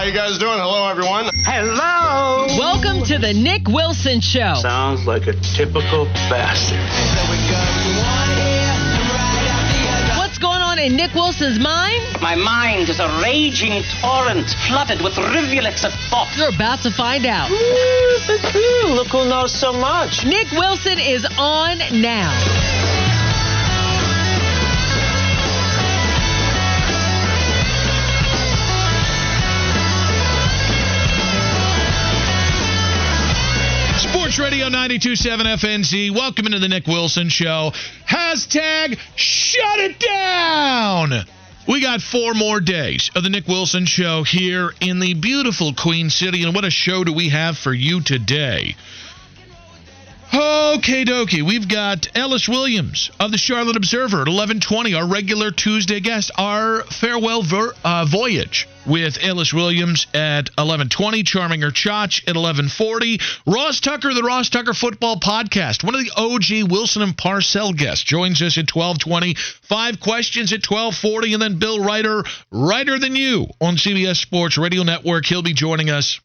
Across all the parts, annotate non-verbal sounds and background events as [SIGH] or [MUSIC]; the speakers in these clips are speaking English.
How you guys doing? Hello, everyone. Hello. Welcome to the Nick Wilson Show. Sounds like a typical bastard. What's going on in Nick Wilson's mind? My mind is a raging torrent flooded with rivulets of thought. You're about to find out. Look who knows so much. Nick Wilson is on now. Radio 927 FNZ. Welcome into the Nick Wilson Show. Hashtag shut it down. We got four more days of the Nick Wilson Show here in the beautiful Queen City. And what a show do we have for you today? Okay, dokie. We've got Ellis Williams of the Charlotte Observer at 1120, our regular Tuesday guest. Our farewell ver- uh, voyage with Ellis Williams at 1120, Charminger Chach at 1140, Ross Tucker, the Ross Tucker Football Podcast, one of the OG Wilson and Parcell guests, joins us at 1220, five questions at 1240, and then Bill Reiter, Reiter Than You on CBS Sports Radio Network. He'll be joining us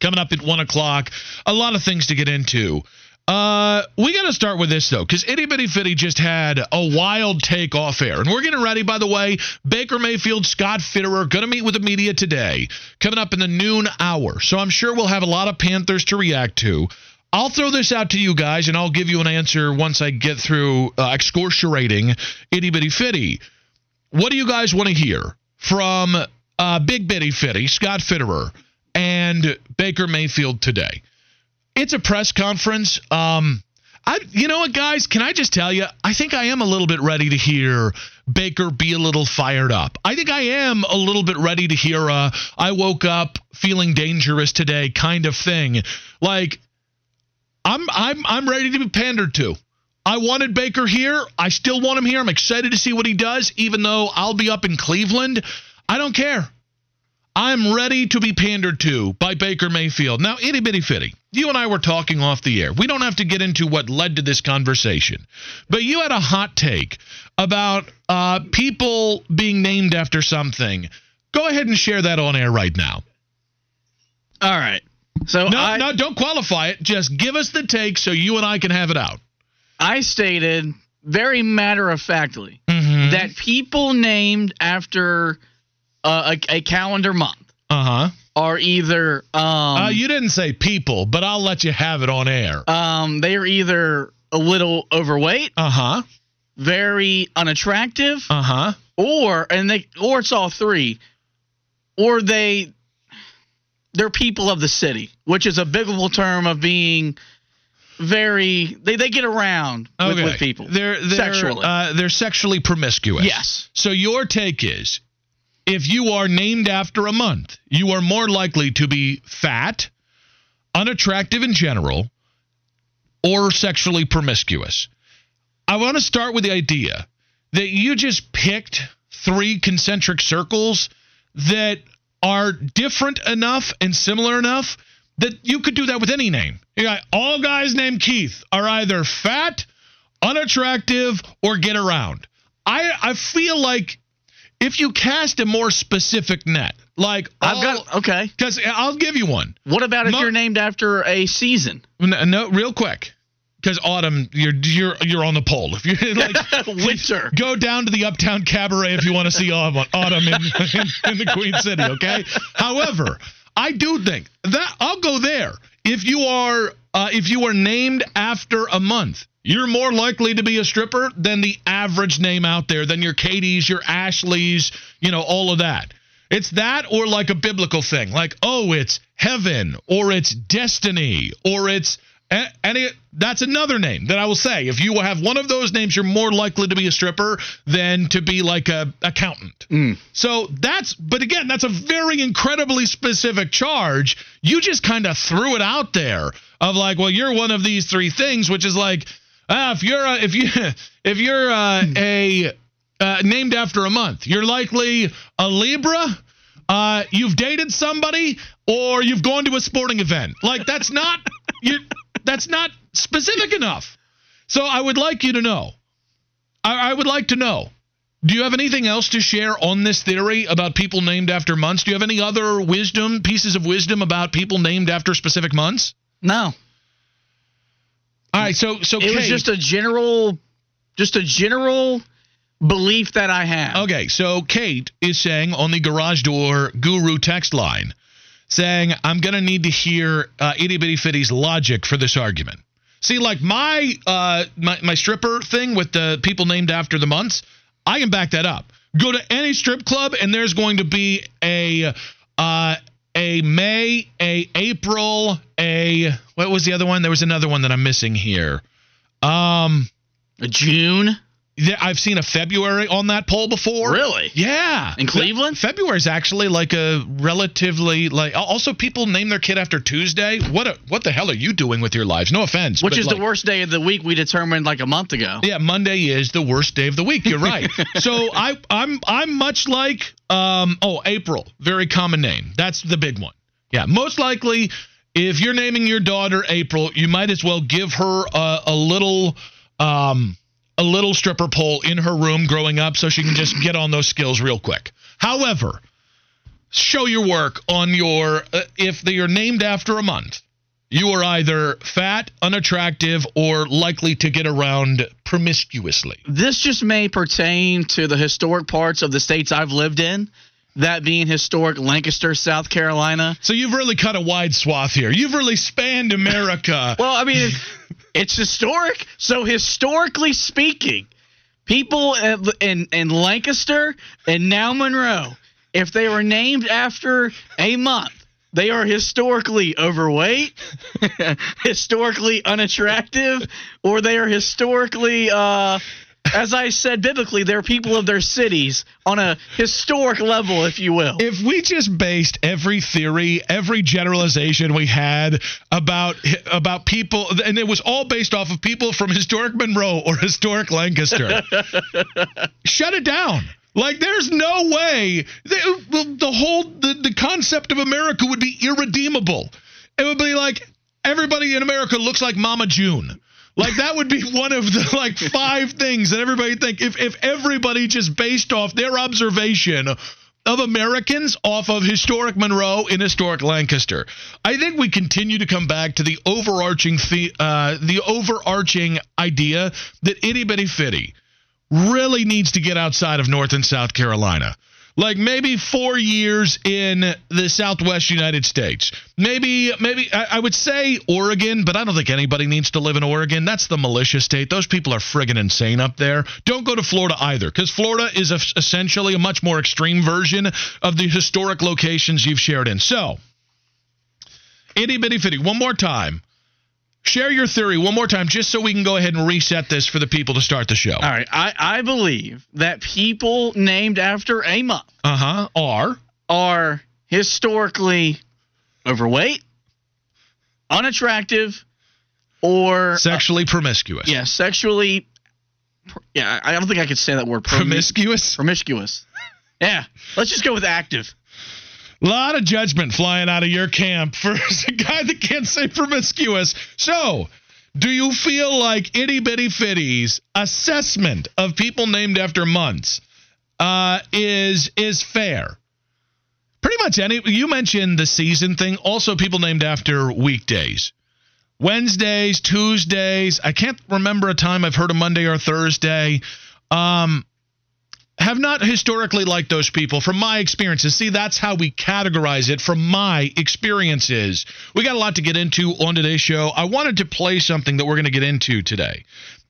coming up at 1 o'clock. A lot of things to get into. Uh, we got to start with this though, because Itty Bitty Fitty just had a wild take off air, and we're getting ready. By the way, Baker Mayfield, Scott Fitterer, going to meet with the media today, coming up in the noon hour. So I'm sure we'll have a lot of Panthers to react to. I'll throw this out to you guys, and I'll give you an answer once I get through uh, excoriating Itty Bitty Fitty. What do you guys want to hear from uh, Big Bitty Fitty, Scott Fitterer, and Baker Mayfield today? It's a press conference. Um, I, you know what, guys? Can I just tell you? I think I am a little bit ready to hear Baker be a little fired up. I think I am a little bit ready to hear a "I woke up feeling dangerous today" kind of thing. Like, I'm I'm I'm ready to be pandered to. I wanted Baker here. I still want him here. I'm excited to see what he does, even though I'll be up in Cleveland. I don't care. I'm ready to be pandered to by Baker Mayfield. Now, itty bitty fitty. You and I were talking off the air. We don't have to get into what led to this conversation, but you had a hot take about uh, people being named after something. Go ahead and share that on air right now. All right. So No, I, no, don't qualify it. Just give us the take so you and I can have it out. I stated very matter of factly Mm-hmm. that people named after uh, a, a calendar month Uh huh. Are either um, uh, you didn't say people, but I'll let you have it on air. um they are either a little overweight, Uh huh. very unattractive, Uh huh. or and they or it's all three, or they they're people of the city, which is a biblical term of being very they, they get around with, Okay. with people They're, they're sexually. Uh, they're sexually promiscuous. yes. So your take is if you are named after a month, you are more likely to be fat, unattractive in general, or sexually promiscuous. I want to start with the idea that you just picked three concentric circles that are different enough and similar enough that you could do that with any name. Got all guys named Keith are either fat, unattractive, or get around. I I feel like if you cast a more specific net, like I've got okay. because I'll give you one. What about if Mo- you're named after a season? No, no real quick, because autumn, you're you're you're on the pole. If you're [LAUGHS] like [LAUGHS] Winter. go down to the Uptown Cabaret if you want to see autumn, autumn in, [LAUGHS] in, in the Queen City. Okay. However, I do think that I'll go there. If you are uh, if you are named after a month, you're more likely to be a stripper than the average name out there, than your Katie's, your Ashleys, you know, all of that. It's that or like a biblical thing, like oh, it's heaven or it's destiny or it's a- any. That's another name that I will say. If you have one of those names, you're more likely to be a stripper than to be like a accountant. So that's, but again, that's a very incredibly specific charge. You just kind of threw it out there of like, well, you're one of these three things, which is like, ah, if you're a, if you [LAUGHS] if you're uh, a uh, named after a month, you're likely a Libra. Uh, you've dated somebody, or you've gone to a sporting event. Like that's not you. That's not specific enough. So I would like you to know. I, I would like to know Do you have anything else to share on this theory about people named after months? Do you have any other wisdom, pieces of wisdom about people named after specific months? No, All right, so so it was just a general, just a general belief that I have. Okay, so Kate is saying on the garage door guru text line, saying, I'm going to need to hear uh, Itty Bitty Fitty's logic for this argument. See, like my, uh, my my stripper thing with the people named after the months, I can back that up. Go to any strip club and there's going to be a uh, a May, a April, a what was the other one? There was another one that I'm missing here. Um, June, I've seen a February on that poll before. really? Yeah. In Cleveland? February is actually like a relatively like also people name their kid after Tuesday. What a, what the hell are you doing with your lives? No offense. Which is like- the worst day of the week we determined like a month ago. Yeah, Monday is the worst day of the week. You're right. [LAUGHS] so I I'm I'm much like um oh April, very common name. That's the big one. Yeah, most likely if you're naming your daughter April, you might as well give her a, a little um a little stripper pole in her room growing up so she can just get on those skills real quick. However, show your work on your uh, if they are named after a month. You are either fat, unattractive, or likely to get around promiscuously. This just may pertain to the historic parts of the states I've lived in, that being historic Lancaster, South Carolina. So you've really cut a wide swath here. You've really spanned America. Well, I mean, it's historic. So historically speaking, people in, in, Lancaster and now Monroe, if they were named after a month, they are historically overweight, [LAUGHS] historically unattractive, or they are historically, uh, as I said biblically, they're people of their cities on a historic level, if you will. if we just based every theory, every generalization we had about about people, and it was all based off of people from historic Monroe or historic Lancaster, [LAUGHS] shut it down. Like there's no way the, the whole the, the concept of America would be irredeemable. It would be like everybody in America looks like Mama June. Like that would be one of the like five things that everybody think if if everybody just based off their observation of Americans off of historic Monroe and historic Lancaster. I think we continue to come back to the overarching the uh, the overarching idea that itty bitty fitty really needs to get outside of North and South Carolina. Like maybe four years in the Southwest United States. Maybe, maybe I, I would say Oregon, but I don't think anybody needs to live in Oregon. That's the militia state. Those people are friggin' insane up there. Don't go to Florida either, because Florida is a, essentially a much more extreme version of the historic locations you've shared in. So, itty bitty fitty, one more time. Share your theory one more time, just so we can go ahead and reset this for the people to start the show. All right, I, I believe that people named after a month Uh huh. Are are historically overweight, unattractive, or sexually promiscuous. yeah, sexually. Yeah, I don't think I could say that word. Promi- Promiscuous? Promiscuous. Yeah, let's just go with active. A lot of judgment flying out of your camp for [LAUGHS] a guy that can't say promiscuous. So, do you feel like Itty Bitty Fitty's assessment of people named after months uh, is is fair? Pretty much any. You mentioned the season thing. Also, people named after weekdays. Wednesdays, Tuesdays. I can't remember a time I've heard a Monday or Thursday. Um, have not historically liked those people from my experiences. See, that's how we categorize it from my experiences. We got a lot to get into on today's show. I wanted to play something that we're going to get into today.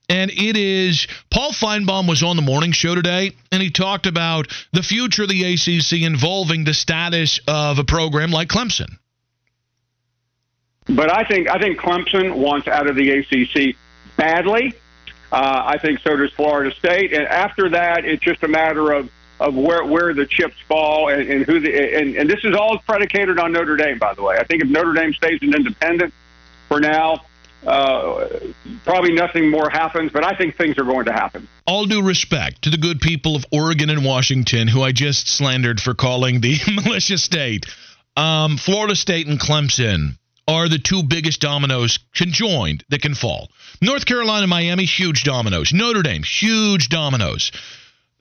And it is Paul Finebaum was on the morning show today, and he talked about the future of the ACC involving the status of a program like Clemson. But I think I think Clemson wants out of the ACC badly. Uh, I think so does Florida State. And after that, it's just a matter of, of where where the chips fall and, and who the and, and this is all predicated on Notre Dame. By the way, I think if Notre Dame stays an independent for now, uh, probably nothing more happens. But I think things are going to happen. all due respect to the good people of Oregon and Washington, who I just slandered for calling the [LAUGHS] militia state, um, Florida State and Clemson are the two biggest dominoes conjoined that can fall. North Carolina, Miami, huge dominoes. Notre Dame, huge dominoes.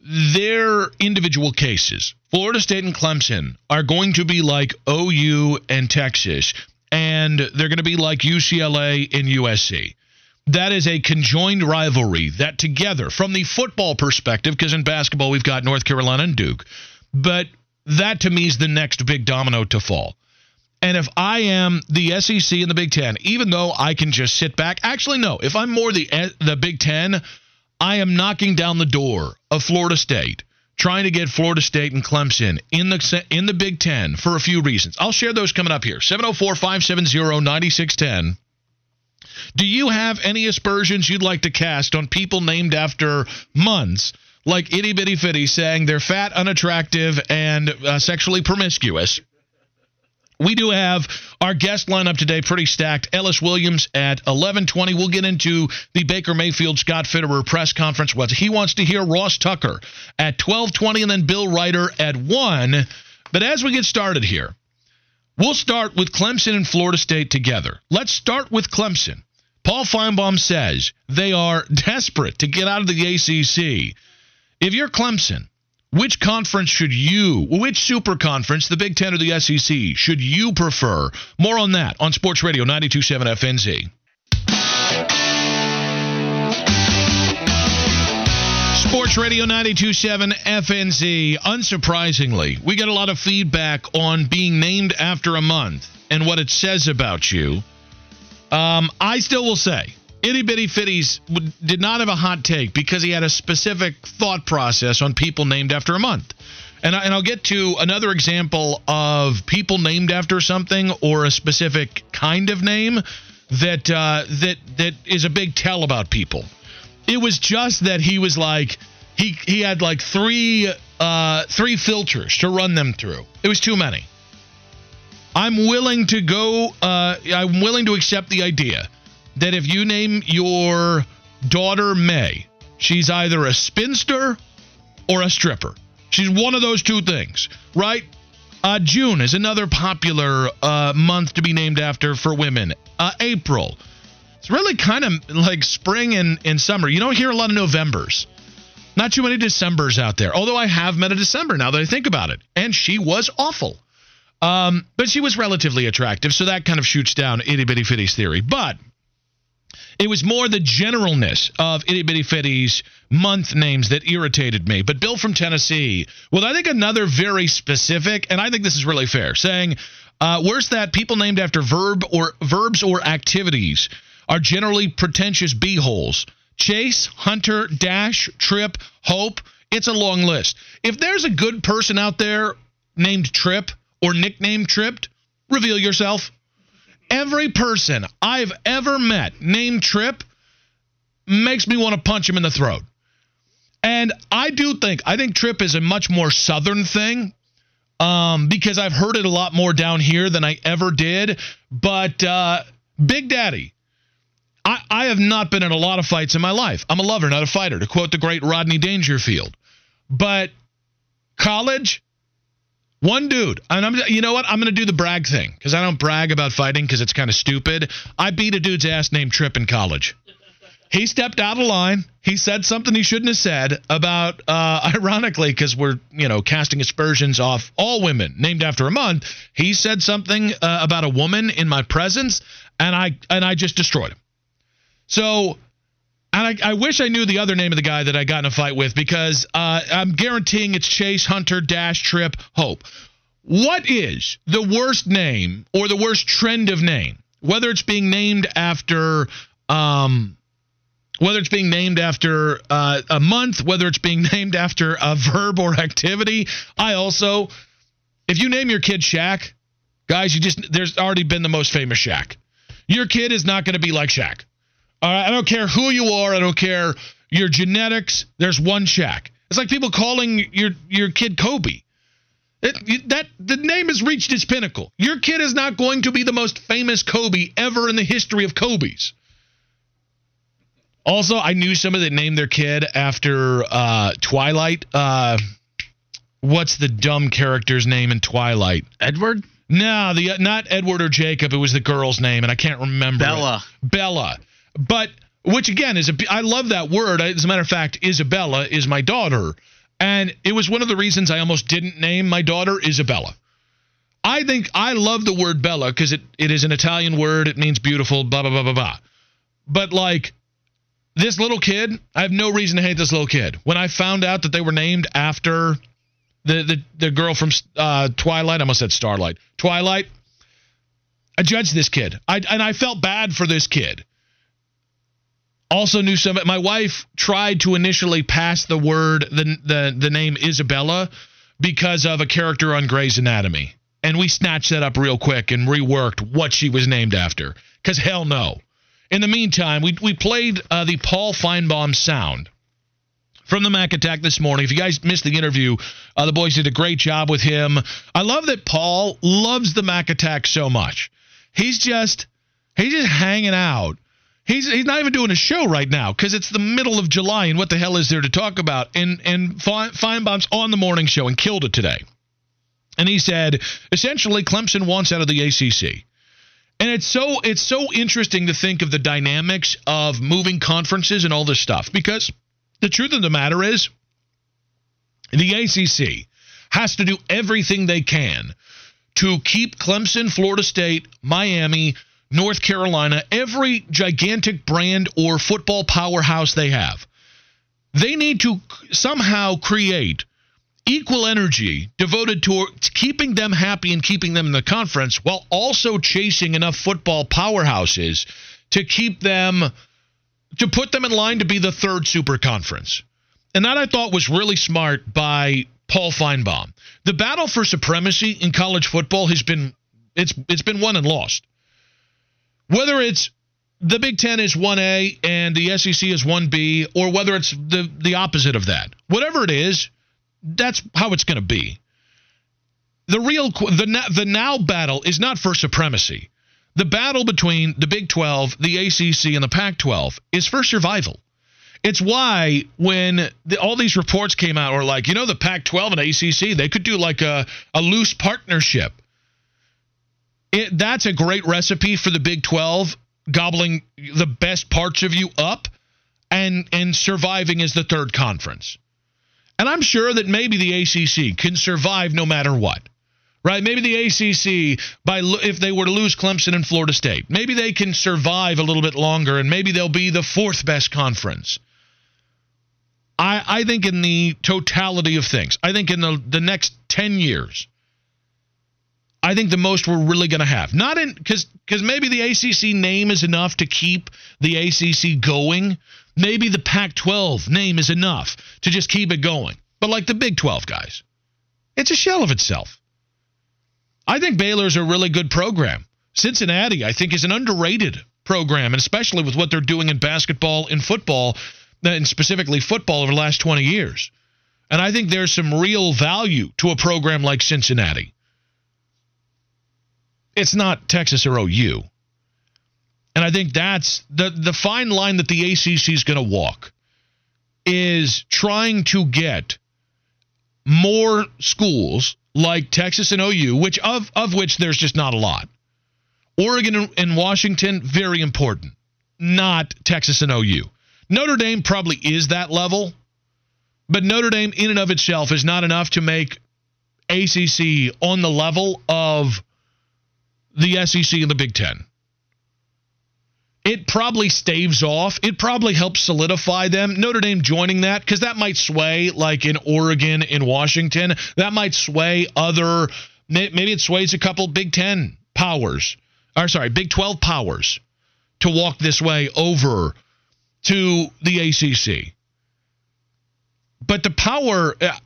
their individual cases, Florida State and Clemson are going to be like OU and Texas, and they're going to be like UCLA and USC. That is a conjoined rivalry that together, from the football perspective, because in basketball we've got North Carolina and Duke, but that to me is the next big domino to fall. And if I am the SEC and the Big Ten, even though I can just sit back, actually no, if I'm more the the Big Ten, I am knocking down the door of Florida State, trying to get Florida State and Clemson in the in the Big Ten for a few reasons. I'll share those coming up here. 704-570-9610. Do you have any aspersions you'd like to cast on people named after months? Like itty bitty fitty saying they're fat, unattractive, and uh, sexually promiscuous. We do have our guest lineup today pretty stacked. Ellis Williams at 11:20. We'll get into the Baker Mayfield Scott Fitterer press conference. What he wants to hear. Ross Tucker at 12:20, and then Bill Reiter at one. But as we get started here, we'll start with Clemson and Florida State together. Let's start with Clemson. Paul Finebaum says they are [LAUGHS] desperate to get out of the ACC. If you're Clemson, which conference should you, which super conference, the Big Ten or the SEC, should you prefer? More on that on Sports Radio 927 FNZ. Sports Radio 927 FNZ. Unsurprisingly, we get a lot of feedback on being named after a month and what it says about you. Um, I still will say Itty Bitty Fitties did not have a hot take because he had a specific thought process on people named after a month. And, I, and I'll get to another example of people named after something or a specific kind of name that uh, that that is a big tell about people. It was just that he was like he he had like three uh, three filters to run them through. It was too many. I'm willing to go. Uh, I'm willing to accept the idea that if you name your daughter May, she's either a spinster or a stripper. She's one of those two things, right? Uh, June is another popular uh, month to be named after for women. Uh, April. It's really kind of like spring and, and summer. You don't hear a lot of Novembers. Not too many Decembers out there. Although I have met a December now that I think about it. And she was awful. Um, but she was relatively attractive, so that kind of shoots down itty bitty fitty's theory. But it was more the generalness of itty bitty fitty's month names that irritated me. But Bill from Tennessee, well, I think another very specific, and I think this is really fair, saying, uh, "Where's that? People named after verb or verbs or activities are generally pretentious beeholes. Chase, Hunter, Dash, Trip, Hope. It's a long list. If there's a good person out there named Trip or nickname Tripped, reveal yourself." Every person I've ever met named Trip makes me want to punch him in the throat. And I do think I think Trip is a much more southern thing um, because I've heard it a lot more down here than I ever did. But uh, Big Daddy, I, I have not been in a lot of fights in my life. I'm a lover, not a fighter, to quote the great Rodney Dangerfield. But college, one dude, and I'm you know what? I'm gonna do the brag thing because I don't brag about fighting because it's kind of stupid. I beat a dude's ass named Trip in college. He stepped out of line. He said something he shouldn't have said about, uh, [LAUGHS] ironically, because we're you know casting aspersions off all women named after a month. He said something uh, about a woman in my presence, and I and I just destroyed him. So I, I, wish I knew the other name of the guy that I got in a fight with because uh, I'm guaranteeing it's Chase Hunter Dash Trip Hope. What is the worst name or the worst trend of name? Whether it's being named after, um, whether it's being named after uh, a month, whether it's being [LAUGHS] named after a verb or activity. I also, if you name your kid Shaq, guys, you just there's already been the most famous Shaq. Your kid is not going to be like Shaq. All right, I don't care who you are. I don't care your genetics. There's one Shaq. It's like people calling your your kid Kobe. It, that the name has reached its pinnacle. Your kid is not going to be the most famous Kobe ever in the history of Kobe's. Also, I knew somebody that named their kid after uh, Twilight. Uh, what's the dumb character's name in Twilight? Edward? No, the not Edward or Jacob. It was the girl's name, and I can't remember. Bella. It. Bella. But which again is a I love that word. As a matter of fact, Isabella is my daughter. And it was one of the reasons I almost didn't name my daughter Isabella. I think I love the word Bella because it, it is an Italian word. It means beautiful, blah, blah, blah, blah, blah. But like this little kid, I have no reason to hate this little kid. When I found out that they were named after the the, the girl from uh, Twilight, I almost said Starlight, Twilight, I judged this kid. I, and I felt bad for this kid. Also knew some. My wife tried to initially pass the word the the the name Isabella because of a character on Grey's Anatomy, and we snatched that up real quick and reworked what she was named after. Because hell no. In the meantime, we we played uh, the Paul Finebaum sound from the Mac Attack this morning. If you guys missed the interview, uh, the boys did a great job with him. I love that Paul loves the Mac Attack so much. He's just he's just hanging out He's he's not even doing a show right now because it's the middle of July and what the hell is there to talk about? And and Finebaum's on the morning show and killed it today. And he said essentially Clemson wants out of the ACC. And it's so it's so interesting to think of the dynamics of moving conferences and all this stuff because the truth of the matter is the ACC has to do everything they can to keep Clemson, Florida State, Miami, North Carolina, every gigantic brand or football powerhouse they have. They need to somehow create equal energy devoted to keeping them happy and keeping them in the conference while also chasing enough football powerhouses to keep them to put them in line to be the third super conference. And that I thought was really smart by Paul Finebaum. The battle for supremacy in college football has been it's it's been won and lost. Whether it's the Big Ten is 1A and the SEC is 1B, or whether it's the, the opposite of that. Whatever it is, that's how it's going to be. The real the the now battle is not for supremacy. The battle between the Big 12, the ACC, and the Pac 12 is for survival. It's why when the, all these reports came out, were like, you know, the Pac 12 and ACC, they could do like a, a loose partnership. It, that's a great recipe for the Big 12 gobbling the best parts of you up and and surviving as the third conference. And I'm sure that maybe the ACC can survive no matter what. Right? Maybe the ACC by if they were to lose Clemson and Florida State, maybe they can survive a little bit longer and maybe they'll be the fourth best conference. I I think in the totality of things, I think in the the next 10 years I think the most we're really going to have. Not in because because maybe the ACC name is enough to keep the ACC going. Maybe the Pac-12 name is enough to just keep it going. But like the Big 12 guys, it's a shell of itself. I think Baylor's a really good program. Cincinnati, I think, is an underrated program, and especially with what they're doing in basketball and football, uh, and specifically football over the last 20 years. And I think there's some real value to a program like Cincinnati. It's not Texas or OU. And I think that's the the fine line that the ACC is going to walk is trying to get more schools like Texas and OU, which of of which there's just not a lot. Oregon and Washington very important, not Texas and OU. Notre Dame probably is that level, but Notre Dame in and of itself is not enough to make ACC on the level of the SEC and the Big Ten. It probably staves off. It probably helps solidify them. Notre Dame joining that because that might sway, like in Oregon, in Washington, that might sway other. Maybe it sways a couple Big Ten powers, or sorry, Big Twelve powers, to walk this way over to the ACC. But the power, uh,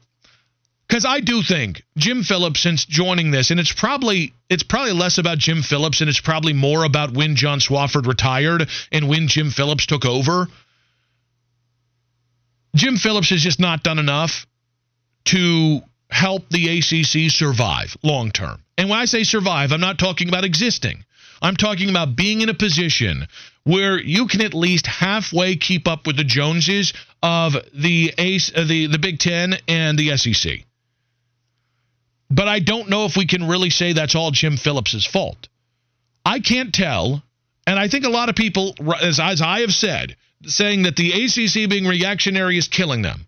because I do think Jim Phillips, since joining this, and it's probably it's probably less about Jim Phillips and it's probably more about when John Swofford retired and when Jim Phillips took over. Jim Phillips has just not done enough to help the ACC survive long term. And when I say survive, I'm not talking about existing. I'm talking about being in a position where you can at least halfway keep up with the Joneses of the Ace, the the Big Ten and the SEC. But I don't know if we can really say that's all Jim Phillips' fault. I can't tell. And I think a lot of people, as, as I have said, saying that the ACC being reactionary is killing them.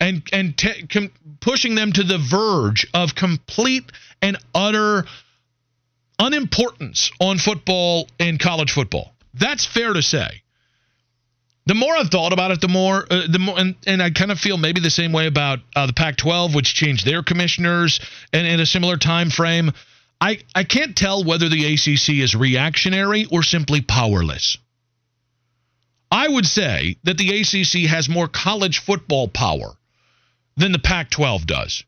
and and com- pushing them to the verge of complete and utter unimportance on football and college football. That's fair to say. The more I've thought about it, the more, uh, the more, and, and I kind of feel maybe the same way about uh, the Pac-12, which changed their commissioners and in a similar time frame. I I can't tell whether the ACC is reactionary or simply powerless. I would say that the ACC has more college football power than the Pac-12 does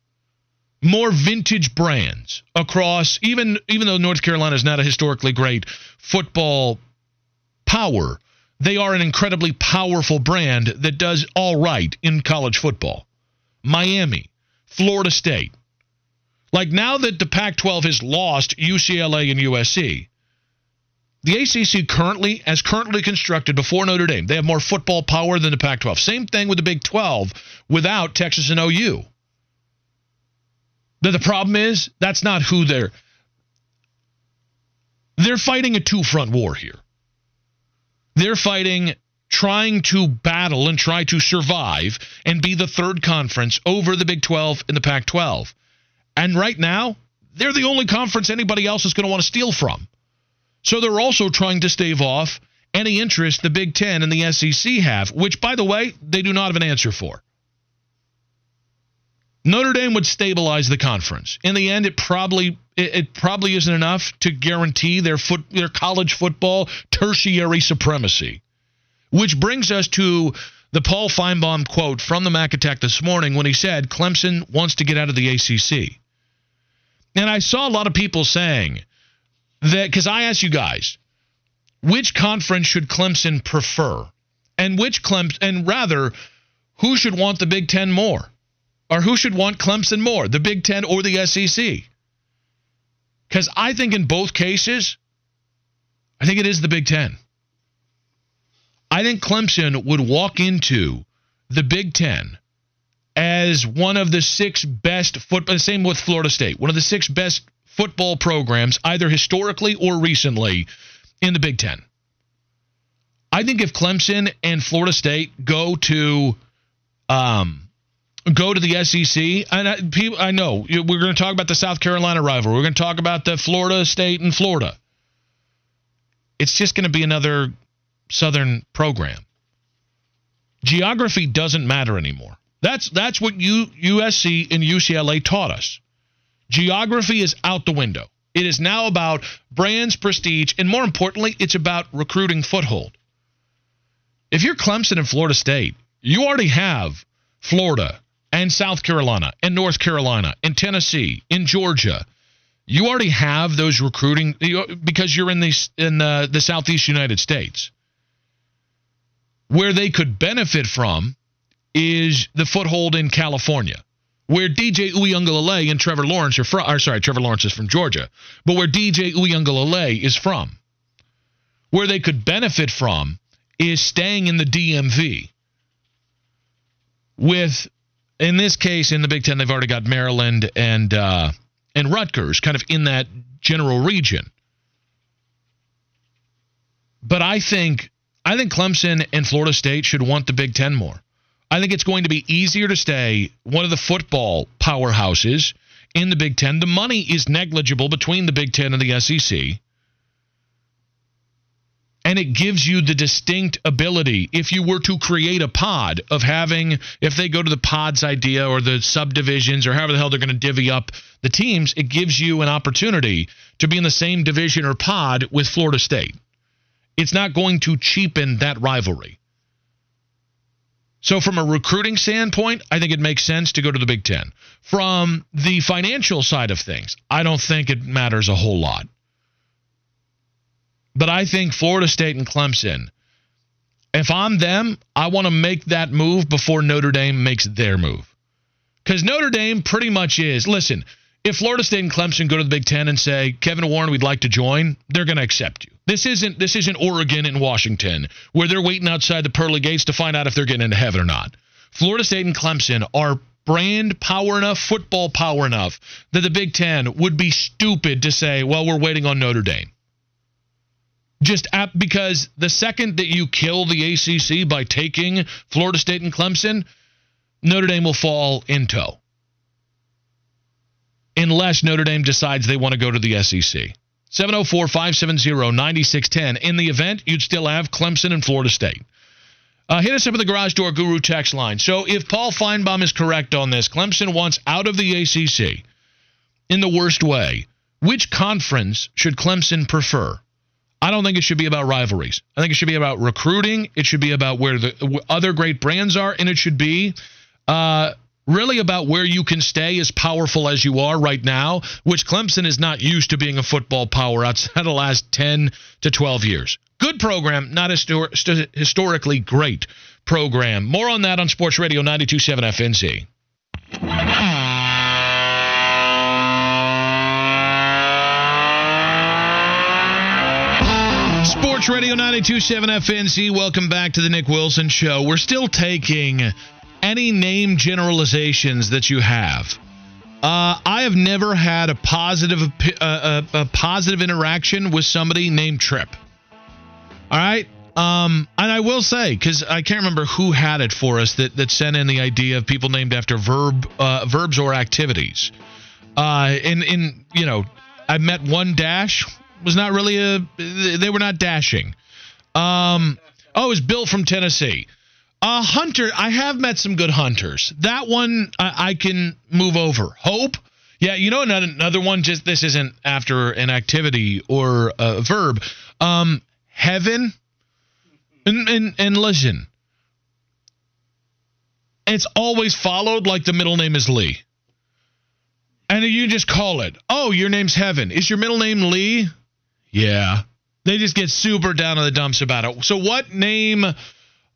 more vintage brands across even even though North Carolina is not a historically great football power, they are an incredibly powerful brand that does all right in college football. Miami, Florida State. Like now that the Pac 12 has lost UCLA and USC, the ACC currently, as currently constructed before Notre Dame, they have more football power than the Pac 12. Same thing with the Big 12 without Texas and OU. That the problem is that's not who they're they're fighting a two-front war here. They're fighting trying to battle and try to survive and be the third conference over the Big 12 and the Pac 12. And right now, they're the only conference anybody else is going to want to steal from. So they're also trying to stave off any interest the Big 10 and the SEC have, which, by the way, they do not have an answer for. Notre Dame would stabilize the conference. In the end, it probably it, it probably isn't enough to guarantee their foot their college football tertiary supremacy. Which brings us to the Paul Finebaum quote from the Mac Attack this morning when he said Clemson wants to get out of the ACC. And I saw a lot of people saying that because I asked you guys, which conference should Clemson prefer, and which Clemson, and rather, who should want the Big Ten more? or who should want Clemson more, the Big Ten or the SEC? Because I think in both cases, I think it is the Big Ten. I think Clemson would walk into the Big Ten as one of the six best football, same with Florida State, one of the six best football programs, either historically or recently, in the Big Ten. I think if Clemson and Florida State go to um, go to the SEC. And I, people, I know we're going to talk about the South Carolina rival. We're going to talk about the Florida State and Florida. It's just going to be another Southern program. Geography doesn't matter anymore. That's that's what U, USC and UCLA taught us. Geography is out the window. It is now about brands, prestige, and more importantly, it's about recruiting foothold. If you're Clemson and Florida State, you already have Florida, and South Carolina and North Carolina and Tennessee in Georgia. You already have those recruiting because you're in the in the, the Southeast United States. Where they could benefit from is the foothold in California, where DJ Uiagalelei and Trevor Lawrence are from. Or sorry, Trevor Lawrence is from Georgia, but where DJ Uiagalelei is from. Where they could benefit from is staying in the DMV with in this case, in the Big Ten, they've already got Maryland and uh, and Rutgers, kind of in that general region. But I think I think Clemson and Florida State should want the Big Ten more. I think it's going to be easier to stay one of the football powerhouses in the Big Ten. The money is negligible between the Big Ten and the SEC and it gives you the distinct ability if you were to create a pod of having if they go to the pods idea or the subdivisions or however the hell they're going to divvy up the teams it gives you an opportunity to be in the same division or pod with Florida State. It's not going to cheapen that rivalry. So from a recruiting standpoint I think it makes sense to go to the Big 10 from the financial side of things I don't think it matters a whole lot but I think Florida State and Clemson, if I'm them, I want to make that move before Notre Dame makes their move. Because Notre Dame pretty much is listen, if Florida State and Clemson go to the Big Ten and say, Kevin Warren, we'd like to join, they're going to accept you. This isn't this isn't Oregon and Washington where they're waiting outside the pearly gates to find out if they're getting into heaven or not. Florida State and Clemson are brand power enough, football power enough that the Big Ten would be stupid to say, well, we're waiting on Notre Dame. Just because the second that you kill the ACC by taking Florida State and Clemson, Notre Dame will fall in tow. Unless Notre Dame decides they want to go to the SEC. 704 570 9610. In the event, you'd still have Clemson and Florida State. Uh, hit us up at the Garage Door Guru text line. So if Paul Finebaum is correct on this, Clemson wants out of the ACC in the worst way. Which conference should Clemson prefer? I don't think it should be about rivalries. I think it should be about recruiting. It should be about where the other great brands are, and it should be uh, really about where you can stay as powerful as you are right now, which Clemson is not used to being a football power outside [LAUGHS] the last 10 to 12 years. Good program, not histor- st- historically great program. More on that on Sports Radio 927 FNZ. Sports Radio 927 FNZ. Welcome back to the Nick Wilson Show. We're still taking any name generalizations that you have. Uh, I have never had a positive uh, a, a positive interaction with somebody named Trip. All right. Um, and I will say, because I can't remember who had it for us that, that sent in the idea of people named after verb uh, verbs or activities. Uh, in in you know, I met one dash was not really a they were not dashing. Um, oh, it was Bill from Tennessee. Uh, Hunter, I have met some good hunters. That one I, I can move over. Hope, yeah, you know another another one. Just this isn't after an activity or a verb. Um, heaven, and and, and listen, it's always followed like the middle name is Lee, and you just call it. Oh, your name's Heaven. Is your middle name Lee? Yeah, they just get super down in the dumps about it. So, what name?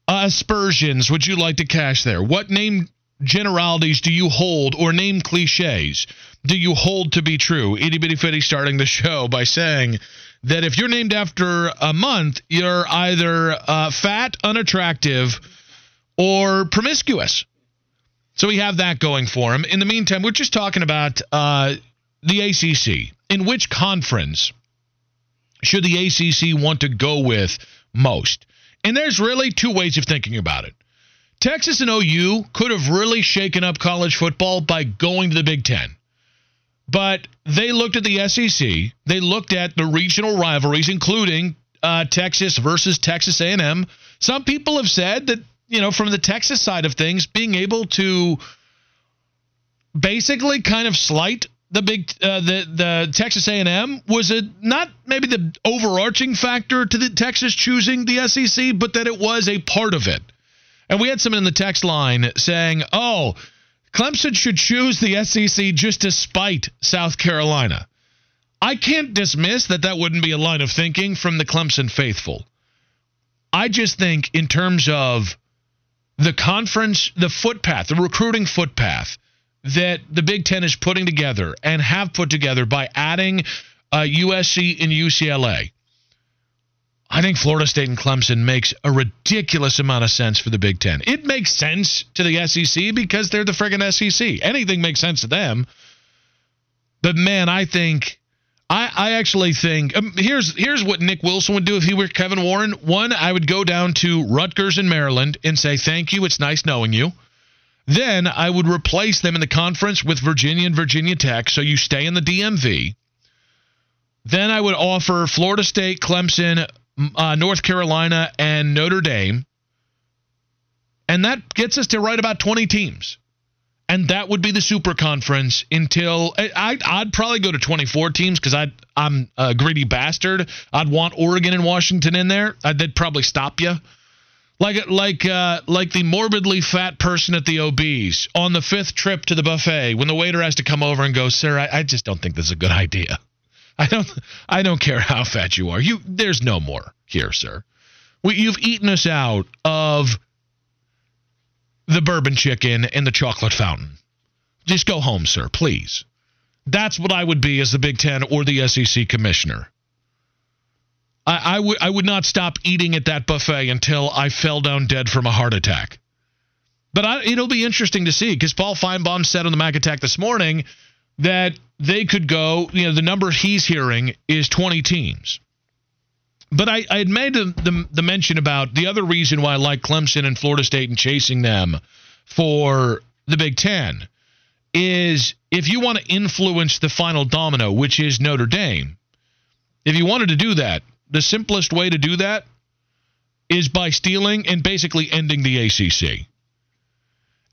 aspersions would you like to cash there? What name generalities do you hold or name cliches do you hold to be true? Itty Bitty Fitty starting the show by saying that if you're named after a month, you're either uh, fat, unattractive, or promiscuous. So we have that going for him. In the meantime, we're just talking about uh, the ACC. In which conference should the ACC want to go with most? And there's really two ways of thinking about it. Texas and OU could have really shaken up college football by going to the Big Ten. But they looked at the SEC. They looked at the regional rivalries, including uh, Texas versus Texas A&M. Some people have said that you know from the Texas side of things, being able to basically kind of slight the big uh, the the Texas A&M was it not maybe the overarching factor to the Texas choosing the SEC, but that it was a part of it. And we had someone in the text line saying, "Oh, Clemson should choose the SEC just to spite South Carolina." I can't dismiss that that wouldn't be a line of thinking from the Clemson faithful. I just think in terms of the conference, the footpath, the recruiting footpath that the Big Ten is putting together and have put together by adding uh, USC and UCLA. I think Florida State and Clemson makes a ridiculous amount of sense for the Big Ten. It makes sense to the SEC because they're the friggin' SEC. Anything makes sense to them. But man, I think I, I actually think um, here's here's what Nick Wilson would do if he were Kevin Warren. One, I would go down to Rutgers in Maryland and say thank you. It's nice knowing you. Then I would replace them in the conference with Virginia and Virginia Tech, so you stay in the DMV. Then I would offer Florida State, Clemson, uh, North Carolina, and Notre Dame. And that gets us to right about 20 teams. And that would be the super conference until I, would probably go to 24 teams because I'm a greedy bastard. I'd want Oregon and Washington in there. I'd, they'd probably stop you like like uh, like the morbidly fat person at the OB's on the fifth trip to the buffet when the waiter has to come over and go, "Sir, I, I just don't think this is a good idea. I don't I don't care how fat you are. You there's no more here, sir. We, you've eaten us out of the bourbon chicken and the chocolate fountain. Just go home, sir, please." That's what I would be as the Big Ten or the SEC commissioner. I, would I would not stop eating at that buffet until I fell down dead from a heart attack. But I, it'll be interesting to see because Paul Finebaum said on the Mac Attack this morning that they could go. You know, the number he's hearing is 20 teams. But I, I had made the, the, the mention about the other reason why I like Clemson and Florida State and chasing them for the Big Ten is if you want to influence the final domino, which is Notre Dame, if you wanted to do that, the simplest way to do that is by stealing and basically ending the ACC.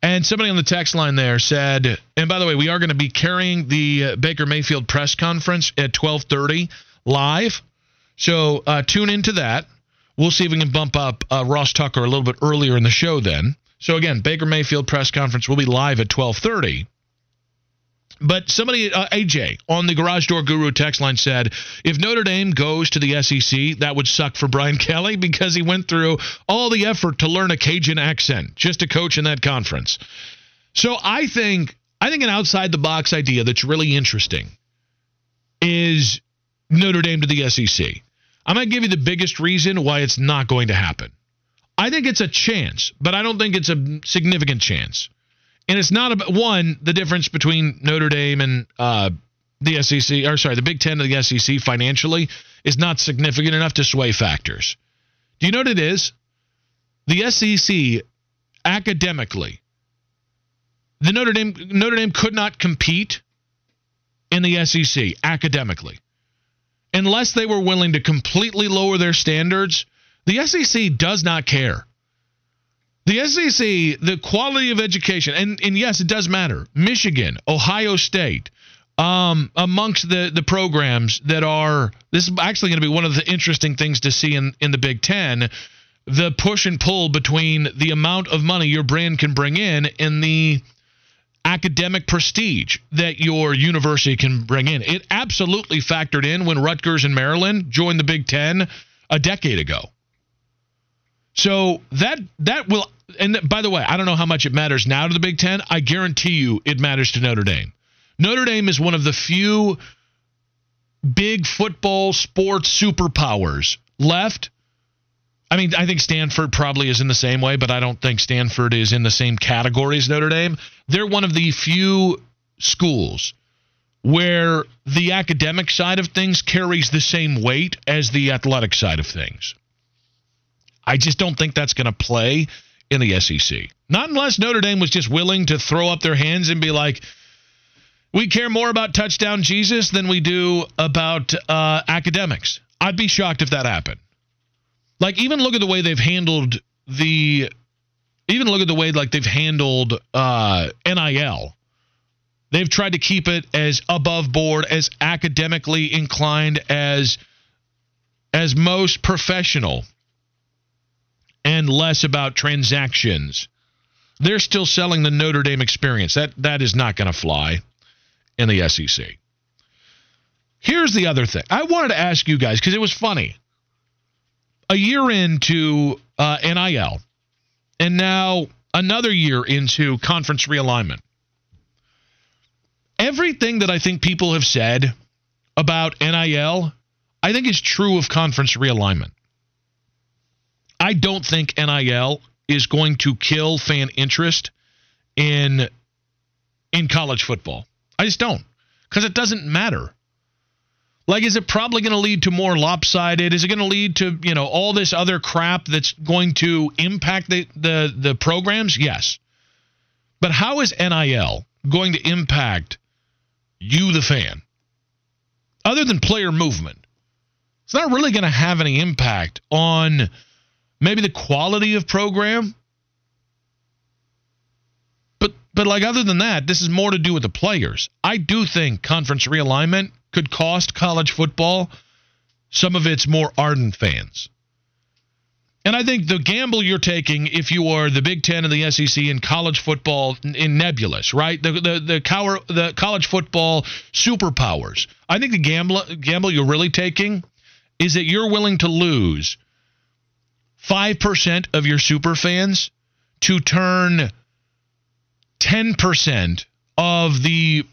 And somebody on the text line there said, and by the way, we are going to be carrying the uh, Baker Mayfield press conference at 12:30 live. So uh, tune into that. We'll see if we can bump up uh, Ross Tucker a little bit earlier in the show then. So again, Baker Mayfield press conference will be live at 12:30. But somebody, uh, AJ, on the Garage Door Guru text line said, if Notre Dame goes to the SEC, that would suck for Brian [LAUGHS] Kelly because he went through all the effort to learn a Cajun accent just to coach in that conference. So I think I think an outside the box idea that's really interesting is Notre Dame to the SEC. I'm going to give you the biggest reason why it's not going to happen. I think it's a chance, but I don't think it's a significant chance. And it's not about one the difference between Notre Dame and uh, the SEC, or sorry, the Big Ten and the SEC financially is not significant enough to sway factors. Do you know what it is? The SEC academically, the Notre Dame Notre Dame could not compete in the SEC academically unless they were willing to completely lower their standards. The SEC does not care. The SEC, the quality of education, and, and yes, it does matter. Michigan, Ohio State, um, amongst the, the programs that are, this is actually going to be one of the interesting things to see in, in the Big Ten the push and pull between the amount of money your brand can bring in and the academic prestige that your university can bring in. It absolutely factored in when Rutgers and Maryland joined the Big Ten a decade ago. So that that will and by the way, I don't know how much it matters now to the Big Ten. I guarantee you it matters to Notre Dame. Notre Dame is one of the few big football sports superpowers left. I mean, I think Stanford probably is in the same way, but I don't think Stanford is in the same category as Notre Dame. They're one of the few schools where the academic side of things carries the same weight as the athletic side of things. I just don't think that's going to play in the SEC. Not unless Notre Dame was just willing to throw up their hands and be like, we care more about touchdown Jesus than we do about uh, academics. I'd be shocked if that happened. Like, even look at the way they've handled the, even look at the way like they've handled uh, NIL. They've tried to keep it as above board, as academically inclined as as most professional and less about transactions. They're still selling the Notre Dame experience. That that is not going to fly in the SEC. Here's the other thing. I wanted to ask you guys because it was funny. A year into uh, NIL, and now another year into conference realignment. Everything that I think people have said about NIL, I think is true of conference realignment. I don't think NIL is going to kill fan interest in in college football. I just don't because it doesn't matter. Like, is it probably going to lead to more lopsided? Is it going to lead to you know all this other crap that's going to impact the the the programs? Yes, but how is NIL going to impact you, the fan? Other than player movement, it's not really going to have any impact on maybe the quality of program. But but like other than that, this is more to do with the players. I do think conference realignment could cost college football some of its more ardent fans. And I think the gamble you're taking if you are the Big Ten and the SEC in college football in nebulous, right? The the the, cower, the college football superpowers. I think the gamble gamble you're really taking is that you're willing to lose 5% of your super fans to turn 10% of the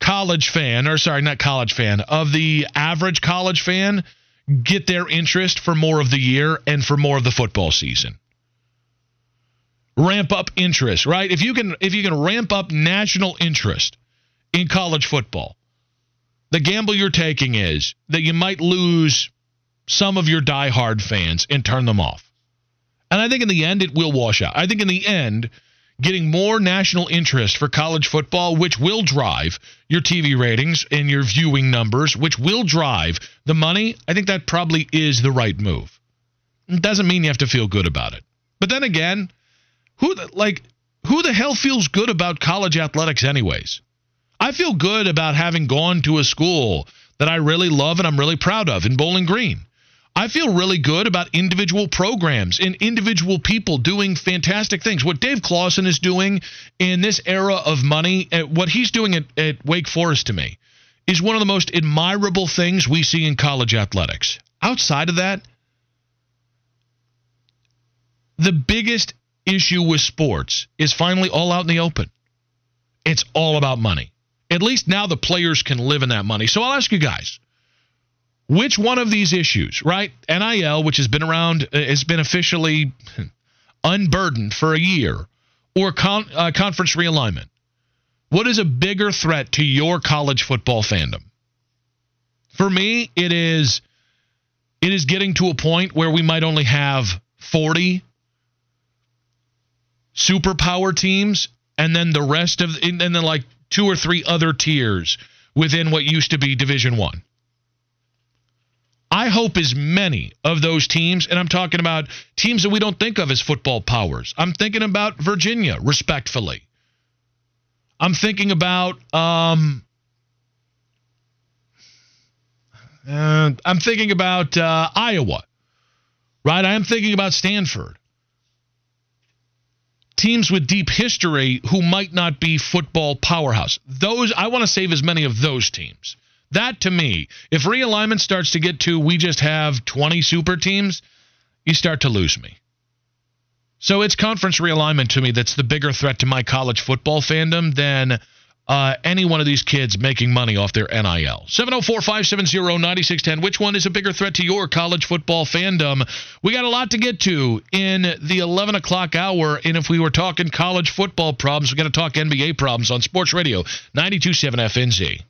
college fan, or sorry, not college fan, of the average college fan get their interest for more of the year and for more of the football season. Ramp up interest, right? If you can if you can ramp up national interest in college football, the gamble you're taking is that you might lose some of your diehard fans and turn them off. And I think in the end, it will wash out. I think in the end, getting more national interest for college football, which will drive your TV ratings and your viewing numbers, which will drive the money, I think that probably is the right move. It doesn't mean you have to feel good about it. But then again, who the, like who the hell feels good about college athletics anyways? I feel good about having gone to a school that I really love and I'm really proud of in Bowling Green. I feel really good about individual programs and individual people doing fantastic things. What Dave Clawson is doing in this era of money, uh, what he's doing at, at Wake Forest to me, is one of the most admirable things we see in college athletics. Outside of that, the biggest issue with sports is finally all out in the open. It's all about money. At least now the players can live in that money. So I'll ask you guys which one of these issues, right? NIL, which has been around, uh, has been officially unburdened for a year, or con- uh, conference realignment? What is a bigger threat to your college football fandom? For me, it is it is getting to a point where we might only have 40 superpower teams and then the rest of and then like two or three other tiers within what used to be division 1. I hope as many of those teams, and I'm talking about teams that we don't think of as football powers. I'm thinking about Virginia, respectfully. I'm thinking about um, uh, I'm thinking about uh, Iowa, right? I am thinking about Stanford. Teams with deep history who might not be football powerhouse. Those I want to save as many of those teams. That to me, if realignment starts to get to we just have 20 super teams, you start to lose me. So it's conference realignment to me that's the bigger threat to my college football fandom than uh, any one of these kids making money off their NIL. 704 570 9610. Which one is a bigger threat to your college football fandom? We got a lot to get to in the 11 o'clock hour. And if we were talking college football problems, we're going to talk NBA problems on Sports Radio 927 FNZ.